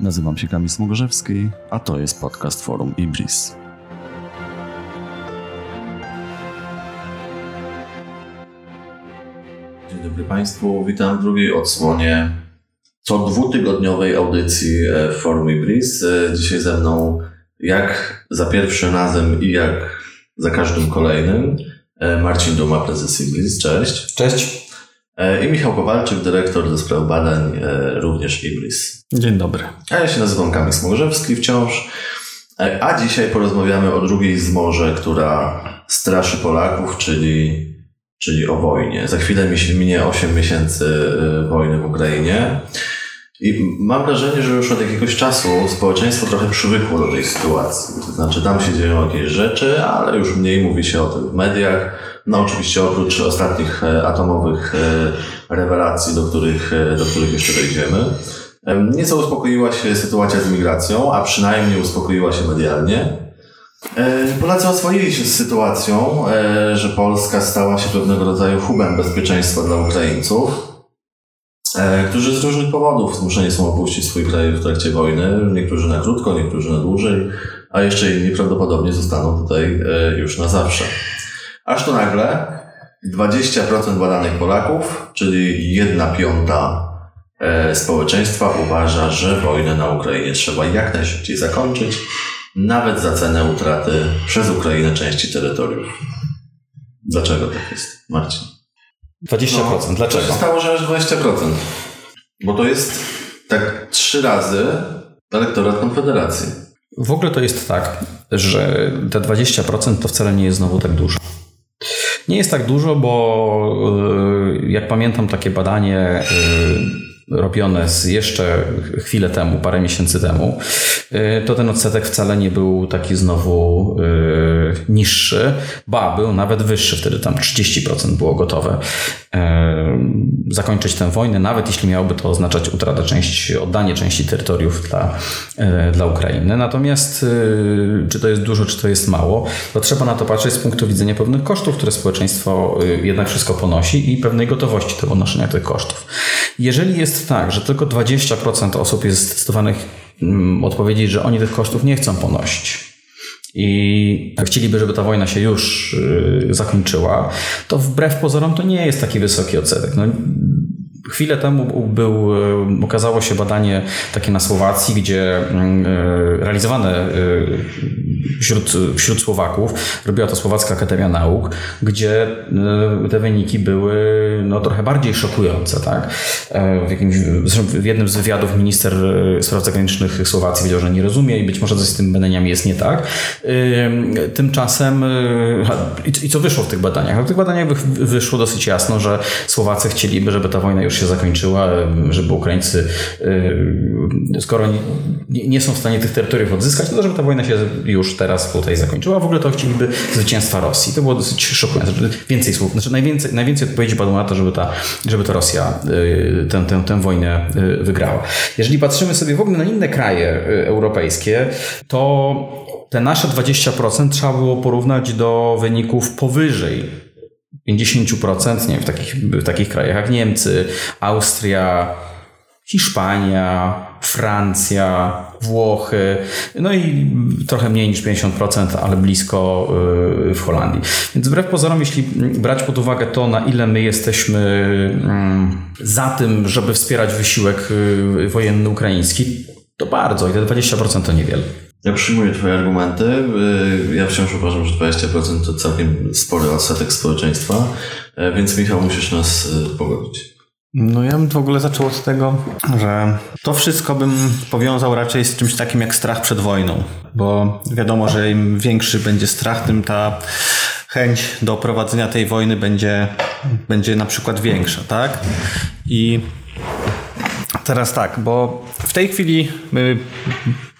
Nazywam się Kamil Smogorzewski, a to jest podcast Forum Ibris. Dzień dobry Państwu, witam w drugiej odsłonie co dwutygodniowej audycji e, Forum Ibris. E, dzisiaj ze mną, jak za pierwszym razem i jak za każdym kolejnym, e, Marcin Duma, prezes Ibris. Cześć. Cześć. I Michał Kowalczyk, dyrektor do spraw badań, również Ibris. Dzień dobry. A ja się nazywam Kamil Smogorzewski wciąż. A dzisiaj porozmawiamy o drugiej zmorze, która straszy Polaków, czyli, czyli o wojnie. Za chwilę minie 8 miesięcy wojny w Ukrainie. I mam wrażenie, że już od jakiegoś czasu społeczeństwo trochę przywykło do tej sytuacji. To znaczy, tam się dzieją jakieś rzeczy, ale już mniej mówi się o tym w mediach. No, oczywiście oprócz ostatnich e, atomowych e, rewelacji, do których, e, do których jeszcze dojdziemy. Nieco uspokoiła się sytuacja z migracją, a przynajmniej uspokoiła się medialnie. Polacy oswoili się z sytuacją, że Polska stała się pewnego rodzaju hubem bezpieczeństwa dla Ukraińców. Którzy z różnych powodów zmuszeni są opuścić swój kraj w trakcie wojny. Niektórzy na krótko, niektórzy na dłużej, a jeszcze inni prawdopodobnie zostaną tutaj już na zawsze. Aż tu nagle 20% badanych Polaków, czyli jedna piąta e, społeczeństwa uważa, że wojnę na Ukrainie trzeba jak najszybciej zakończyć, nawet za cenę utraty przez Ukrainę części terytoriów. Dlaczego tak jest, Marcin? 20%. No, Dlaczego? To się stało, że aż 20%. Bo to jest tak trzy razy elektorat Konfederacji. W ogóle to jest tak, że te 20% to wcale nie jest znowu tak dużo. Nie jest tak dużo, bo y, jak pamiętam takie badanie y, robione z jeszcze chwilę temu, parę miesięcy temu, y, to ten odsetek wcale nie był taki znowu y, niższy, ba, był nawet wyższy, wtedy tam 30% było gotowe y, zakończyć tę wojnę, nawet jeśli miałoby to oznaczać utratę części, oddanie części terytoriów dla, dla Ukrainy. Natomiast czy to jest dużo, czy to jest mało, to trzeba na to patrzeć z punktu widzenia pewnych kosztów, które społeczeństwo jednak wszystko ponosi i pewnej gotowości do ponoszenia tych kosztów. Jeżeli jest tak, że tylko 20% osób jest zdecydowanych mm, odpowiedzieć, że oni tych kosztów nie chcą ponosić i chcieliby, żeby ta wojna się już y, zakończyła, to wbrew pozorom to nie jest taki wysoki odsetek. No, Chwilę temu był, e, okazało się badanie takie na Słowacji, gdzie mm, e, realizowane e, wśród, wśród Słowaków, robiła to Słowacka Akademia Nauk, gdzie te wyniki były no, trochę bardziej szokujące. Tak? W, jakimś, w jednym z wywiadów minister spraw zagranicznych Słowacji powiedział, że nie rozumie i być może coś z tym badaniami jest nie tak. Tymczasem i co wyszło w tych badaniach? W tych badaniach wyszło dosyć jasno, że Słowacy chcieliby, żeby ta wojna już się zakończyła, żeby Ukraińcy, y, skoro nie, są w stanie tych terytoriów odzyskać, no to żeby ta wojna się już teraz tutaj zakończyła. W ogóle to chcieliby zwycięstwa Rosji. To było dosyć szokujące. Więcej słów, znaczy najwięcej, najwięcej odpowiedzi padło na to, żeby ta, żeby ta Rosja y, tę, tę, tę wojnę wygrała. Jeżeli patrzymy sobie w ogóle na inne kraje europejskie, to te nasze 20% trzeba było porównać do wyników powyżej 50%, nie w takich, w takich krajach jak Niemcy, Austria, Hiszpania, Francja, Włochy, no i trochę mniej niż 50%, ale blisko y, w Holandii. Więc wbrew pozorom, jeśli brać pod uwagę to, na ile my jesteśmy mm, za tym, żeby wspierać wysiłek y, wojenny ukraiński, to bardzo i te 20% to niewiele. Ja przyjmuję Twoje argumenty. Y, ja wciąż uważam, że 20% to całkiem spory odsetek społeczeństwa, y, więc Michał, musisz nas y, pogodzić. No ja bym w ogóle zaczął od tego, że to wszystko bym powiązał raczej z czymś takim jak strach przed wojną, bo wiadomo, że im większy będzie strach, tym ta chęć do prowadzenia tej wojny będzie, będzie na przykład większa, tak? I teraz tak, bo w tej chwili my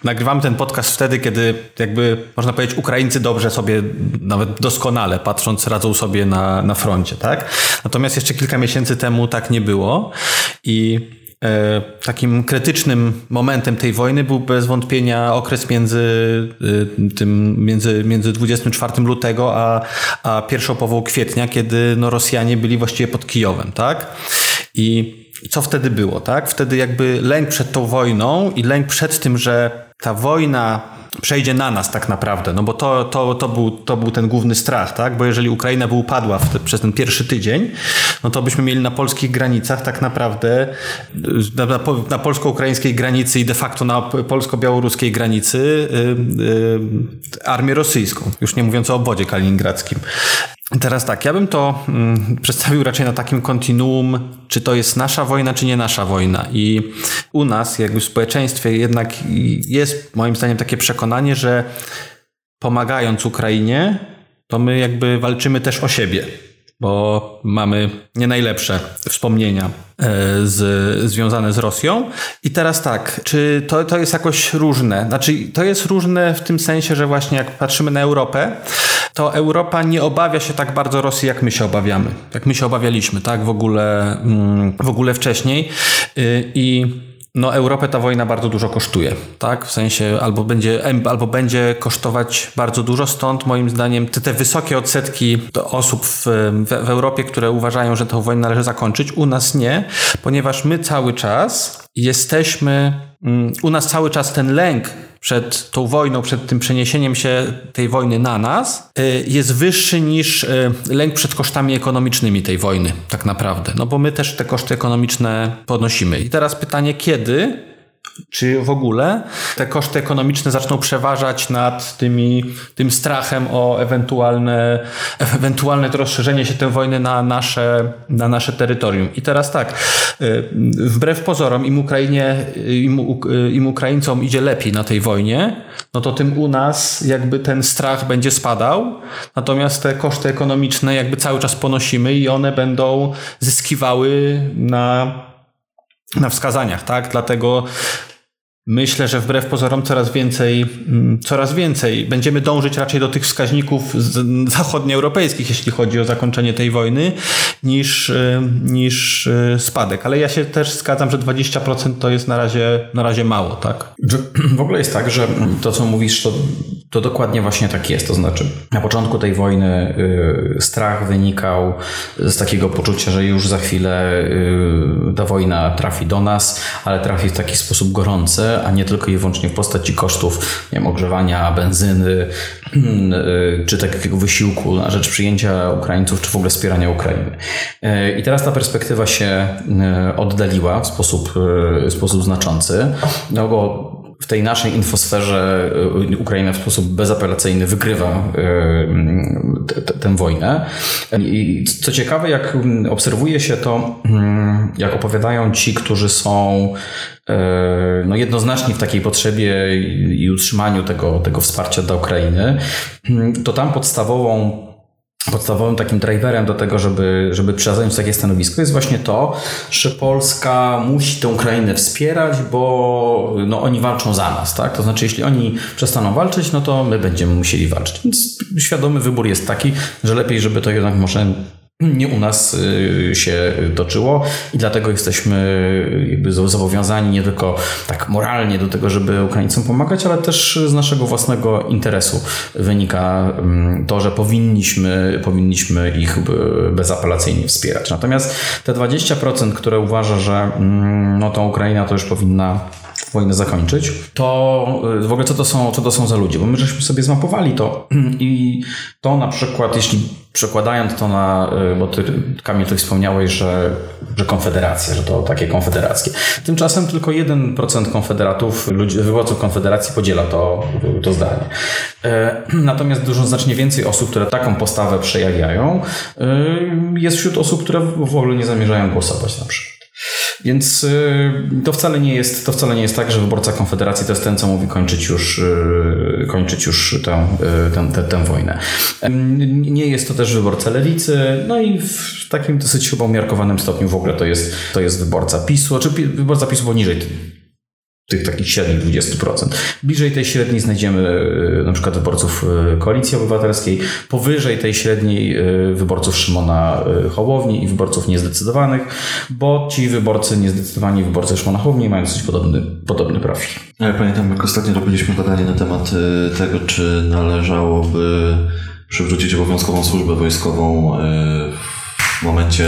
nagrywamy ten podcast wtedy, kiedy jakby można powiedzieć Ukraińcy dobrze sobie, nawet doskonale patrząc radzą sobie na, na froncie, tak? Natomiast jeszcze kilka miesięcy temu tak nie było i e, takim krytycznym momentem tej wojny był bez wątpienia okres między e, tym, między, między 24 lutego a, a pierwszą połową kwietnia, kiedy no, Rosjanie byli właściwie pod Kijowem, tak? I co wtedy było, tak? Wtedy jakby lęk przed tą wojną i lęk przed tym, że ta wojna przejdzie na nas tak naprawdę, no bo to, to, to, był, to był ten główny strach, tak? Bo jeżeli Ukraina by upadła te, przez ten pierwszy tydzień, no to byśmy mieli na polskich granicach tak naprawdę, na, na, na polsko-ukraińskiej granicy i de facto na polsko-białoruskiej granicy yy, yy, armię rosyjską, już nie mówiąc o obwodzie kaliningradzkim. Teraz tak, ja bym to mm, przedstawił raczej na takim kontinuum, czy to jest nasza wojna, czy nie nasza wojna. I u nas, jakby w społeczeństwie, jednak jest moim zdaniem takie przekonanie, że pomagając Ukrainie, to my jakby walczymy też o siebie bo mamy nie najlepsze wspomnienia e, z, związane z Rosją. I teraz tak, czy to, to jest jakoś różne? Znaczy, to jest różne w tym sensie, że właśnie jak patrzymy na Europę, to Europa nie obawia się tak bardzo Rosji, jak my się obawiamy. Jak my się obawialiśmy, tak? W ogóle, mm, w ogóle wcześniej. Y, I no Europę ta wojna bardzo dużo kosztuje, tak? W sensie albo będzie, albo będzie kosztować bardzo dużo, stąd moim zdaniem te, te wysokie odsetki osób w, w, w Europie, które uważają, że tę wojnę należy zakończyć, u nas nie, ponieważ my cały czas jesteśmy, mm, u nas cały czas ten lęk przed tą wojną, przed tym przeniesieniem się tej wojny na nas, y, jest wyższy niż y, lęk przed kosztami ekonomicznymi tej wojny, tak naprawdę. No bo my też te koszty ekonomiczne ponosimy. I teraz pytanie, kiedy czy w ogóle te koszty ekonomiczne zaczną przeważać nad tymi, tym strachem o ewentualne, ewentualne to rozszerzenie się tej wojny na nasze, na nasze terytorium. I teraz tak, y, wbrew pozorom im Ukrainie, im, im Ukraińcom idzie lepiej na tej wojnie, no to tym u nas jakby ten strach będzie spadał, natomiast te koszty ekonomiczne jakby cały czas ponosimy i one będą zyskiwały na na wskazaniach, tak? Dlatego Myślę, że wbrew pozorom coraz więcej, mm, coraz więcej będziemy dążyć raczej do tych wskaźników zachodnioeuropejskich, jeśli chodzi o zakończenie tej wojny, niż, y, niż y, spadek. Ale ja się też zgadzam, że 20% to jest na razie, na razie mało, tak? W ogóle jest tak, że to, co mówisz, to, to dokładnie właśnie tak jest. To znaczy, na początku tej wojny y, strach wynikał z takiego poczucia, że już za chwilę ta wojna trafi do nas, ale trafi w taki sposób gorący, a nie tylko i wyłącznie w postaci kosztów nie wiem, ogrzewania, benzyny, czy takiego wysiłku na rzecz przyjęcia Ukraińców, czy w ogóle wspierania Ukrainy. E, I teraz ta perspektywa się e, oddaliła w sposób, w sposób znaczący, no bo w tej naszej infosferze Ukraina w sposób bezapelacyjny wygrywa tę wojnę. I co ciekawe, jak obserwuje się to, jak opowiadają ci, którzy są E, no jednoznaczni w takiej potrzebie i utrzymaniu tego, tego wsparcia dla Ukrainy, to tam podstawową podstawowym takim driverem do tego, żeby, żeby zająć takie stanowisko jest właśnie to, że Polska musi tę Ukrainę wspierać, bo no, oni walczą za nas, tak? To znaczy, jeśli oni przestaną walczyć, no to my będziemy musieli walczyć. Więc świadomy wybór jest taki, że lepiej, żeby to jednak może nie u nas y, się toczyło i dlatego jesteśmy jakby zobowiązani nie tylko tak moralnie do tego, żeby Ukraińcom pomagać, ale też z naszego własnego interesu wynika mm, to, że powinniśmy, powinniśmy ich bezapelacyjnie wspierać. Natomiast te 20%, które uważa, że mm, no, tą Ukraina to już powinna wojnę zakończyć, to y, w ogóle co to są, co to są za ludzie? Bo my żeśmy sobie zmapowali to i to na przykład, jeśli przekładając to na, y, bo ty Kamil tu wspomniałeś, że, że konfederacja, że to takie konfederackie. Tymczasem tylko 1% konfederatów, ludzi, wyborców konfederacji podziela to, to zdanie. E, natomiast dużo znacznie więcej osób, które taką postawę przejawiają, y, jest wśród osób, które w ogóle nie zamierzają głosować na przykład. Więc y, to wcale nie jest, to wcale nie jest tak, że wyborca Konfederacji to jest ten, co mówi kończyć już, y, kończyć już tę, y, tę, tę, tę wojnę. Nie jest to też wyborca lewicy, no i w takim dosyć chyba umiarkowanym stopniu w ogóle to jest, to jest wyborca PiSu, czy wyborca PiSu poniżej tych takich średnich 20%. Bliżej tej średniej znajdziemy e, na przykład wyborców e, Koalicji Obywatelskiej, powyżej tej średniej e, wyborców Szymona Hołowni i wyborców niezdecydowanych, bo ci wyborcy niezdecydowani, wyborcy Szymona Hołowni mają dosyć podobny, podobny profil. Ja pamiętam, jak ostatnio robiliśmy badanie na temat tego, czy należałoby przywrócić obowiązkową służbę wojskową w momencie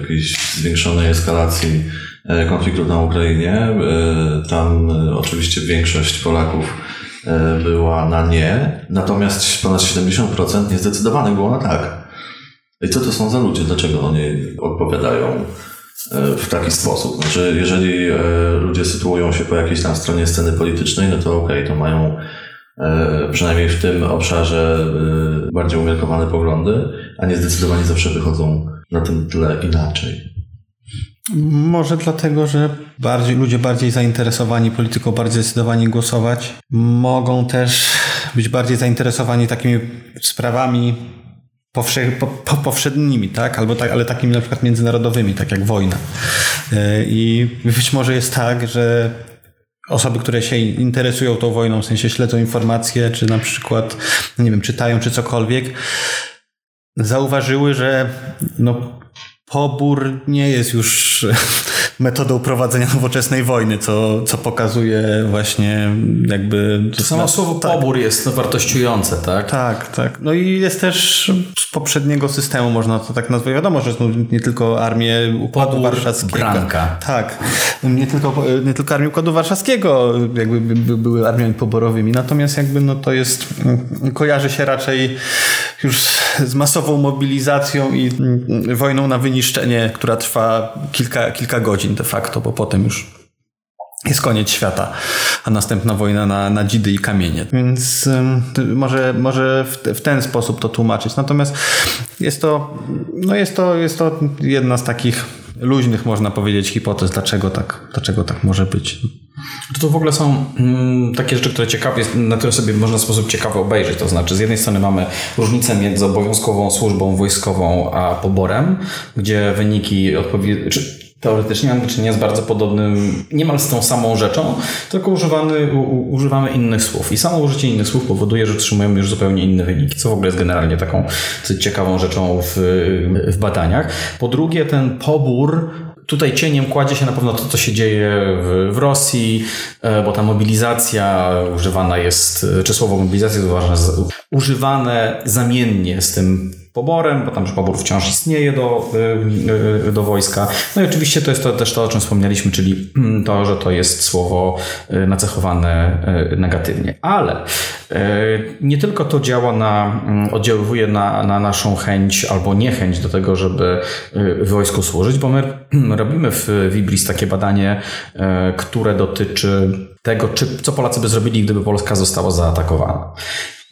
jakiejś zwiększonej eskalacji e, konfliktu na Ukrainie. E, tam oczywiście większość Polaków była na nie, natomiast ponad 70% niezdecydowanych było na tak. I co to są za ludzie? Dlaczego oni odpowiadają w taki sposób? Znaczy, jeżeli ludzie sytuują się po jakiejś tam stronie sceny politycznej, no to okej, okay, to mają E, przynajmniej w tym obszarze e, bardziej umiarkowane poglądy, a nie zdecydowanie zawsze wychodzą na tym tle inaczej. Może dlatego, że bardziej, ludzie bardziej zainteresowani polityką, bardziej zdecydowani głosować, mogą też być bardziej zainteresowani takimi sprawami powsze, po, po, powszednimi, tak? Albo tak, ale takimi na przykład międzynarodowymi, tak jak wojna. E, I być może jest tak, że osoby, które się interesują tą wojną, w sensie śledzą informacje, czy na przykład, nie wiem, czytają, czy cokolwiek, zauważyły, że no, pobór nie jest już metodą prowadzenia nowoczesnej wojny, co, co pokazuje właśnie jakby... To samo słowo tak. pobór jest wartościujące, tak? Tak, tak. No i jest też z poprzedniego systemu, można to tak nazwać. Wiadomo, że nie tylko armię Układu pobór, Warszawskiego. Branka. Tak. Nie tylko, nie tylko armię Układu Warszawskiego jakby były armiami poborowymi, natomiast jakby no to jest, kojarzy się raczej już z masową mobilizacją i wojną na wyniszczenie, która trwa kilka, kilka godzin de facto, bo potem już jest koniec świata, a następna wojna na, na dzidy i kamienie. Więc może, może w, w, ten sposób to tłumaczyć. Natomiast jest to, no jest to, jest to jedna z takich luźnych, można powiedzieć, hipotez, dlaczego tak, dlaczego tak może być. To, to w ogóle są mm, takie rzeczy, które ciekawe, na które sobie można w sposób ciekawy obejrzeć. To znaczy, z jednej strony mamy różnicę między obowiązkową służbą wojskową a poborem, gdzie wyniki odpowiednio teoretycznie mamy do czynienia z bardzo podobnym, niemal z tą samą rzeczą, tylko używamy, u, używamy innych słów. I samo użycie innych słów powoduje, że otrzymujemy już zupełnie inne wyniki, co w ogóle jest generalnie taką ciekawą rzeczą w, w badaniach. Po drugie, ten pobór Tutaj cieniem kładzie się na pewno to, co się dzieje w, w Rosji, e, bo ta mobilizacja używana jest, czy słowo mobilizacja jest używane zamiennie z tym poborem, bo tam już pobór wciąż istnieje do, y, y, do wojska. No i oczywiście to jest to, też to, o czym wspomnieliśmy, czyli mm, to, że to jest słowo y, nacechowane negatywnie. Ale nie tylko to działa na, mm, oddziaływuje na, na naszą chęć albo niechęć do tego, żeby wojsku służyć, bo my robimy w Vibris takie badanie, które dotyczy tego, czy, co Polacy by zrobili, gdyby Polska została zaatakowana.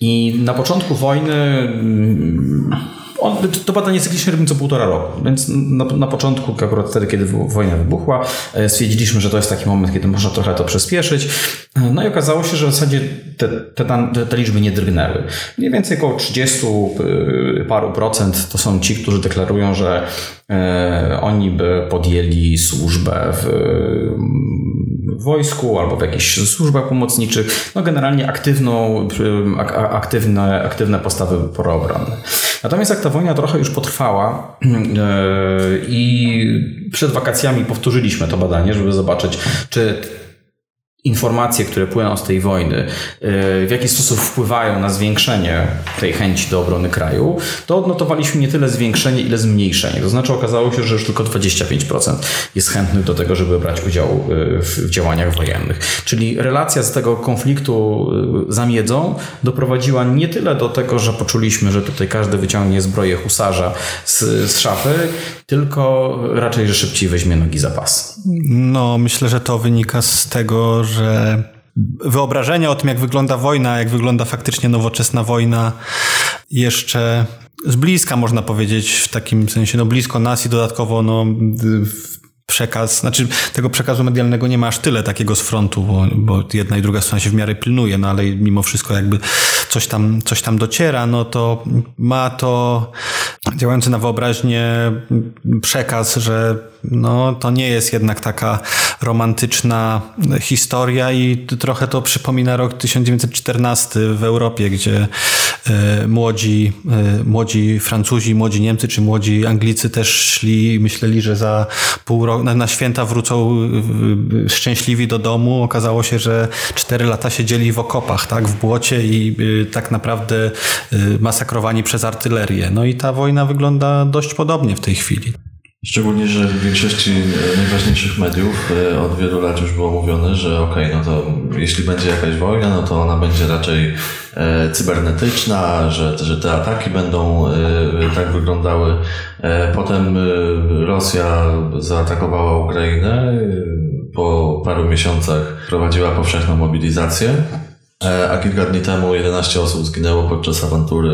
I na początku wojny mm, on, to badanie cyklicznie robimy co półtora roku, więc na, na początku, akurat wtedy, kiedy wojna wybuchła, e, stwierdziliśmy, że to jest taki moment, kiedy można trochę to przyspieszyć. E, no i okazało się, że w zasadzie te, te, te liczby nie drgnęły. Mniej więcej około 30 e, paru procent to są ci, którzy deklarują, że oni by podjęli służbę w wojsku albo w jakichś służbach pomocniczych, no generalnie aktywną, aktywne, aktywne postawy proobronne. Natomiast jak ta wojna trochę już potrwała i przed wakacjami powtórzyliśmy to badanie, żeby zobaczyć, czy informacje, które płyną z tej wojny, y, w jaki sposób wpływają na zwiększenie tej chęci do obrony kraju, to odnotowaliśmy nie tyle zwiększenie, ile zmniejszenie. To znaczy okazało się, że już tylko 25% jest chętnych do tego, żeby brać udział y, w działaniach wojennych. Czyli relacja z tego konfliktu y, za miedzą doprowadziła nie tyle do tego, że poczuliśmy, że tutaj każdy wyciągnie zbroję husarza z, z szafy, tylko raczej, że szybciej weźmie nogi za pas. No, myślę, że to wynika z tego, że wyobrażenia o tym, jak wygląda wojna, jak wygląda faktycznie nowoczesna wojna, jeszcze z bliska można powiedzieć, w takim sensie, no blisko nas i dodatkowo no, przekaz, znaczy tego przekazu medialnego nie ma aż tyle takiego z frontu, bo, bo jedna i druga strona się w miarę pilnuje, no ale mimo wszystko jakby coś tam, coś tam dociera, no to ma to działający na wyobraźnię przekaz, że no, to nie jest jednak taka romantyczna historia i trochę to przypomina rok 1914 w Europie, gdzie e, młodzi, e, młodzi Francuzi, młodzi Niemcy czy młodzi Anglicy też szli i myśleli, że za pół roku, na, święta wrócą e, szczęśliwi do domu. Okazało się, że cztery lata siedzieli w okopach, tak, w błocie i tak naprawdę masakrowani przez artylerię. No i ta wojna wygląda dość podobnie w tej chwili. Szczególnie, że w większości e, najważniejszych mediów e, od wielu lat już było mówione, że okej, okay, no to jeśli będzie jakaś wojna, no to ona będzie raczej e, cybernetyczna, że, że te ataki będą tak wyglądały. Potem Rosja zaatakowała Ukrainę, po paru miesiącach prowadziła powszechną mobilizację. E, a kilka dni temu 11 osób zginęło podczas awantury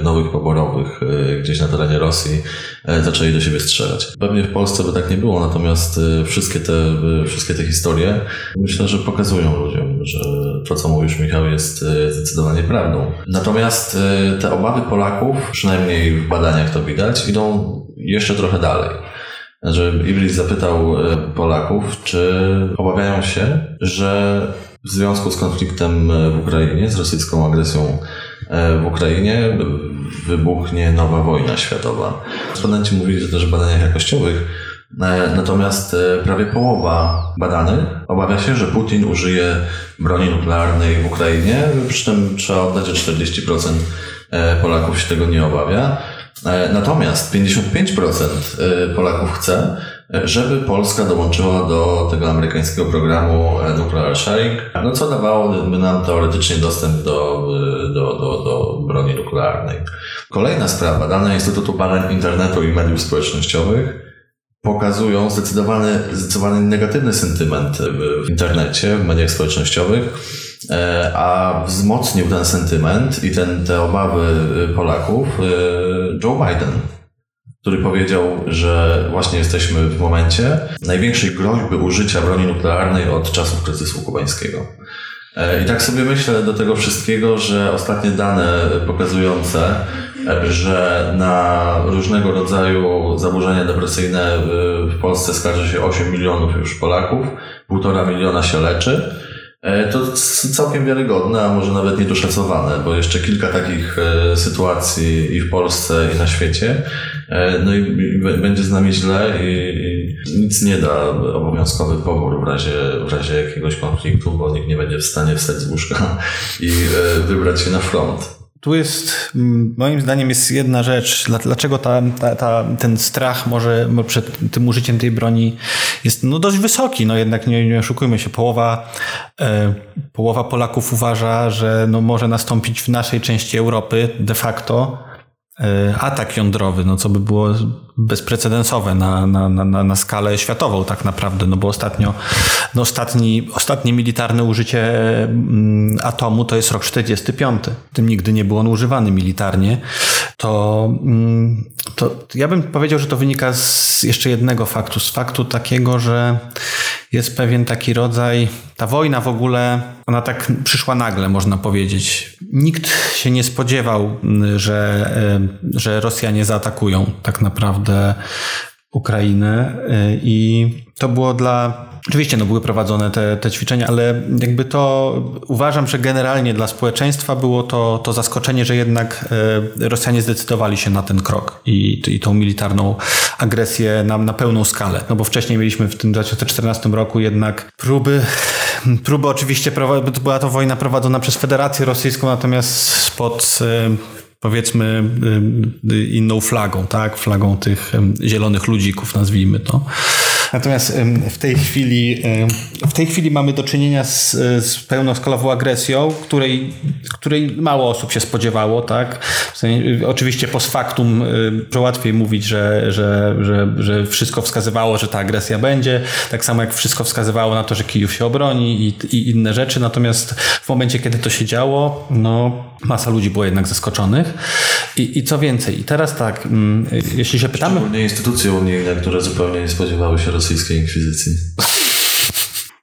e, nowych poborowych e, gdzieś na terenie Rosji. Zaczęli do siebie strzelać. Pewnie w Polsce by tak nie było, natomiast wszystkie te, wszystkie te historie myślę, że pokazują ludziom, że to, co mówisz Michał, jest zdecydowanie prawdą. Natomiast te obawy Polaków, przynajmniej w badaniach to widać, idą jeszcze trochę dalej. Że Ibris zapytał Polaków, czy obawiają się, że w związku z konfliktem e, w Ukrainie, z rosyjską agresją e, w Ukrainie, wybuchnie nowa wojna światowa. Respondenci mówili że też badaniach jakościowych, e, natomiast prawie połowa badanych obawia się, że Putin użyje broni nuklearnej w Ukrainie, przy czym trzeba oddać, że 40% Polaków się tego nie obawia. Natomiast 55% Polaków chce, żeby Polska dołączyła do tego amerykańskiego programu e, Nuclear Sharing, no co dawałoby nam teoretycznie dostęp do, e, do, do, do broni nuklearnej. Kolejna sprawa, dane Instytutu Badań Internetu i Mediów Społecznościowych pokazują zdecydowany, zdecydowany negatywny sentyment w internecie, w mediach społecznościowych, e, a wzmocnił ten sentyment i ten, te obawy Polaków Joe Biden który powiedział, że właśnie jesteśmy w momencie największej groźby użycia broni nuklearnej od czasów kryzysu kubańskiego. E, I tak sobie myślę do tego wszystkiego, że ostatnie dane pokazujące, e, że na różnego rodzaju zaburzenia depresyjne w Polsce skarży się 8 milionów już Polaków, półtora miliona się leczy. E, to całkiem wiarygodne, a może nawet niedoszacowane, bo jeszcze kilka takich sytuacji i w Polsce, i na świecie E, no i, będzie z nami źle i, nic nie da obowiązkowy pobór w razie, w razie jakiegoś konfliktu, bo nikt nie będzie w stanie wstać z łóżka i e, wybrać się na front. Tu jest, moim zdaniem, jest jedna rzecz. Dlaczego ta, ta, ta, ten strach może przed tym użyciem tej broni jest no, dość wysoki? No jednak nie, nie oszukujmy się. Połowa, e, połowa Polaków uważa, że no, może nastąpić w naszej części Europy de facto atak jądrowy, no co by było bezprecedensowe na, na, na, na skalę światową tak naprawdę, no bo ostatnio, no ostatni, ostatnie militarne użycie mm, atomu to jest rok 45. Tym nigdy nie był on używany militarnie. To, mm, to ja bym powiedział, że to wynika z jeszcze jednego faktu, z faktu takiego, że jest pewien taki rodzaj, ta wojna w ogóle, ona tak przyszła nagle, można powiedzieć. Nikt się nie spodziewał, że, że Rosjanie zaatakują tak naprawdę Ukrainę i to było dla Oczywiście no, były prowadzone te, te ćwiczenia, ale jakby to uważam, że generalnie dla społeczeństwa było to, to zaskoczenie, że jednak e, Rosjanie zdecydowali się na ten krok i, i tą militarną agresję na, na pełną skalę. No bo wcześniej mieliśmy w tym 2014 roku jednak próby, próby oczywiście, była to wojna prowadzona przez Federację Rosyjską, natomiast pod e, powiedzmy y, inną flagą, tak? Flagą tych zielonych ludzików, nazwijmy to. Natomiast w tej chwili, w tej chwili mamy do czynienia z, z pełnoskalową agresją, której, której mało osób się spodziewało, tak? W sensie, oczywiście post factum, łatwiej mówić, że, że, że, że wszystko wskazywało, że ta agresja będzie, tak samo jak wszystko wskazywało na to, że Kijów się obroni i, i inne rzeczy, natomiast w momencie, kiedy to się działo, no masa ludzi było jednak zaskoczonych. I, I co więcej, i teraz tak, jeśli się pytamy... Szczególnie instytucje unijne, które zupełnie nie spodziewały się rosyjskiej inkwizycji.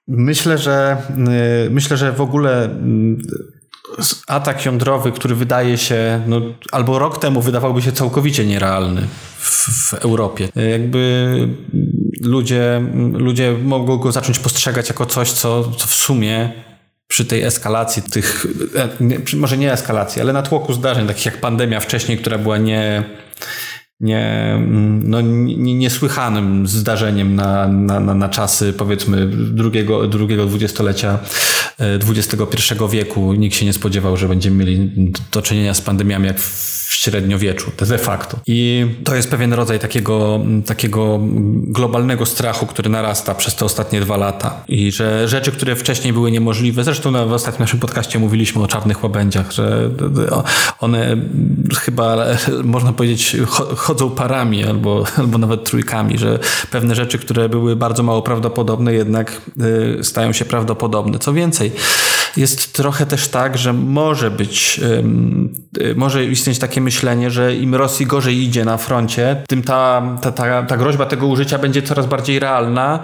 Myślę, że y, myślę, że w ogóle mm, atak jądrowy, który wydaje się, no, albo rok temu wydawałby się całkowicie nierealny w, w Europie. Jakby ludzie, ludzie mogą go zacząć postrzegać jako coś, co, co w sumie przy tej eskalacji tych, e, może nie eskalacji, ale natłoku zdarzeń, takich jak pandemia wcześniej, która była nie, nie, no, nie, niesłychanym zdarzeniem na, na, na, na czasy powiedzmy drugiego, drugiego dwudziestolecia XXI e, wieku. Nikt się nie spodziewał, że będziemy mieli do czynienia z pandemiami jak w średniowieczu de facto. I to jest pewien rodzaj takiego, takiego globalnego strachu, który narasta przez te ostatnie dwa lata. I że rzeczy, które wcześniej były niemożliwe, zresztą na, w ostatnim naszym podcaście mówiliśmy o czarnych łabędziach, że one chyba, można powiedzieć, chodzą parami albo, albo nawet trójkami, że pewne rzeczy, które były bardzo mało prawdopodobne, jednak y, stają się prawdopodobne. Co więcej, jest trochę też tak, że może być, y, może istnieć takie myślenie, że im Rosji gorzej idzie na froncie, tym ta, ta, ta, ta groźba tego użycia będzie coraz bardziej realna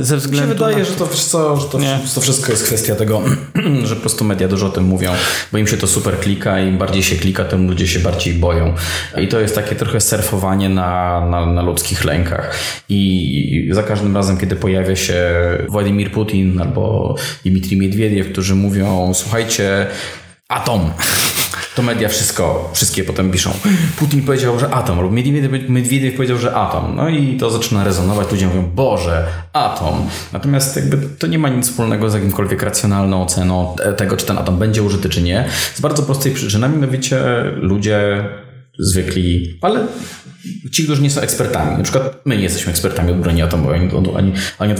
y, ze względu Mi się wydaje, na... że to, co, że to, to wszystko jest kwestia tego, że po prostu media dużo o tym mówią, bo im się to super klika im bardziej się klika, tym ludzie się bardziej boją. I to jest takie trochę surfowanie na, na, na ludzkich lękach. I za każdym razem, kiedy pojawia się Władimir Putin albo Dmitrij Miedwiediew, którzy mówią, słuchajcie, atom. To media wszystko, wszystkie potem piszą. Putin powiedział, że atom, lub Medwiediew powiedział, że atom. No i to zaczyna rezonować. Ludzie mówią, Boże, atom. Natomiast jakby to nie ma nic wspólnego z jakimkolwiek racjonalną oceną tego, czy ten atom będzie użyty, czy nie. Z bardzo prostej przyczyny, mianowicie ludzie zwykli, ale ci, którzy nie są ekspertami. Na przykład my nie jesteśmy ekspertami od broni atomowej, ani, ani od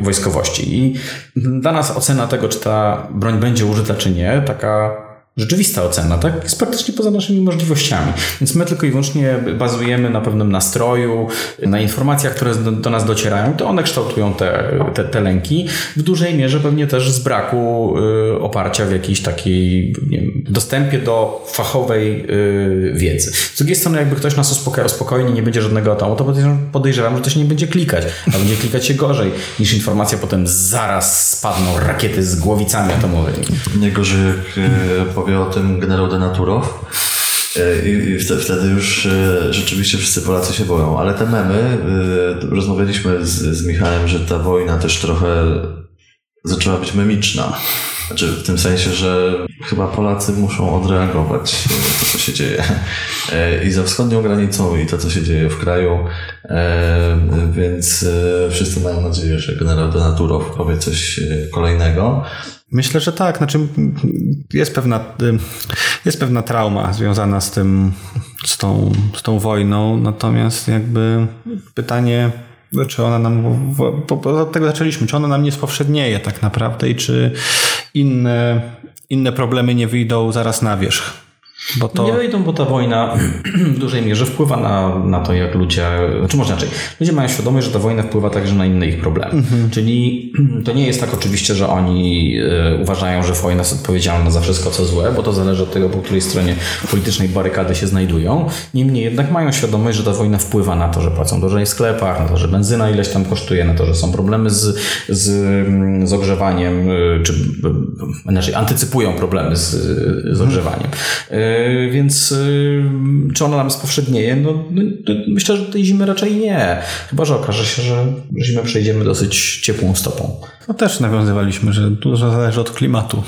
wojskowości. I dla nas ocena tego, czy ta broń będzie użyta, czy nie, taka rzeczywista ocena, tak? Jest praktycznie poza naszymi możliwościami. Więc my tylko i wyłącznie bazujemy na pewnym nastroju, na informacjach, które do, nas docierają, to one kształtują te, te, te, lęki. W dużej mierze pewnie też z braku y, oparcia w jakiejś takiej wiem, dostępie do fachowej y, wiedzy. Z drugiej strony, jakby ktoś nas uspokoił spokojnie, nie będzie żadnego atomu, to podejrzewam, że to się nie będzie klikać, a będzie klikać się gorzej, niż informacja potem zaraz spadną rakiety z głowicami atomowymi. Nie gorzej jak y, powie o tym generał Denaturow. E, I wtedy już e, rzeczywiście wszyscy Polacy się boją. Ale te memy, e, rozmawialiśmy z, z Michałem, że ta wojna też trochę zaczęła być memiczna. Znaczy w tym sensie, że chyba Polacy muszą odreagować to, co się dzieje. I za wschodnią granicą, i to, co się dzieje w kraju. Więc wszyscy mają nadzieję, że generał Denaturow powie coś kolejnego. Myślę, że tak. Znaczy, jest pewna, jest pewna trauma związana z tym, z tą, z tą wojną, natomiast jakby pytanie, czy ona nam, bo od tego zaczęliśmy, czy ona nam nie spowszednieje tak naprawdę i czy inne, inne problemy nie wyjdą zaraz na wierzch. Bo to... Nie wyjdą, bo ta wojna w dużej mierze wpływa na, na to, jak ludzie, czy może inaczej, ludzie mają świadomość, że ta wojna wpływa także na inne ich problemy. Mhm. Czyli to nie jest tak oczywiście, że oni y, uważają, że wojna jest odpowiedzialna za wszystko, co złe, bo to zależy od tego, po której stronie politycznej barykady się znajdują. Niemniej jednak mają świadomość, że ta wojna wpływa na to, że płacą drożej w sklepach, na to, że benzyna ileś tam kosztuje, na to, że są problemy z, z, z ogrzewaniem, y, czy inaczej, antycypują problemy z, z ogrzewaniem. Y, E, więc e, czy ona nam spowszednieje? No, no, myślę, że tej zimy raczej nie. Chyba, że okaże się, że zimę przejdziemy dosyć ciepłą stopą. No też nawiązywaliśmy, że dużo zależy od klimatu.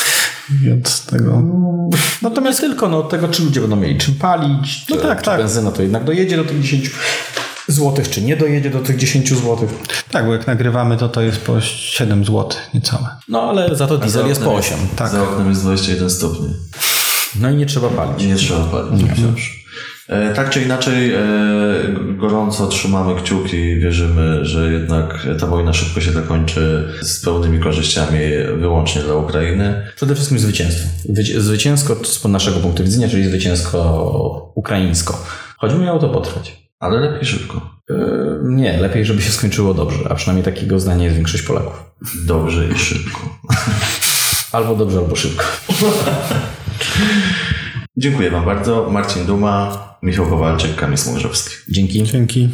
Więc tego. Natomiast tylko no, od tego, czy ludzie będą mieli czym palić, no czy, tak, czy tak. benzyna to jednak dojedzie do tych 10 złotych, czy nie dojedzie do tych 10 złotych. Tak, bo jak nagrywamy, to to jest po 7 złotych niecałe. No ale za to diesel jest po 8. Jest, tak. Za oknem jest 21 stopni. No i nie trzeba palić. Nie trzeba palić. Nie. E, tak czy inaczej, e, gorąco trzymamy kciuki i wierzymy, że jednak ta wojna szybko się zakończy z pełnymi korzyściami wyłącznie dla Ukrainy. Przede wszystkim zwycięstwo. Zwycięsko z naszego punktu widzenia, czyli zwycięsko ukraińsko. Choć miało to potrwać. Ale lepiej szybko. E, nie, lepiej, żeby się skończyło dobrze, a przynajmniej takiego zdania jest większość Polaków. Dobrze i szybko. albo dobrze, albo szybko. Dziękuję Wam bardzo. Marcin Duma, Michał Kowalczyk, Kamil Smużowski. Dzięki. Dzięki.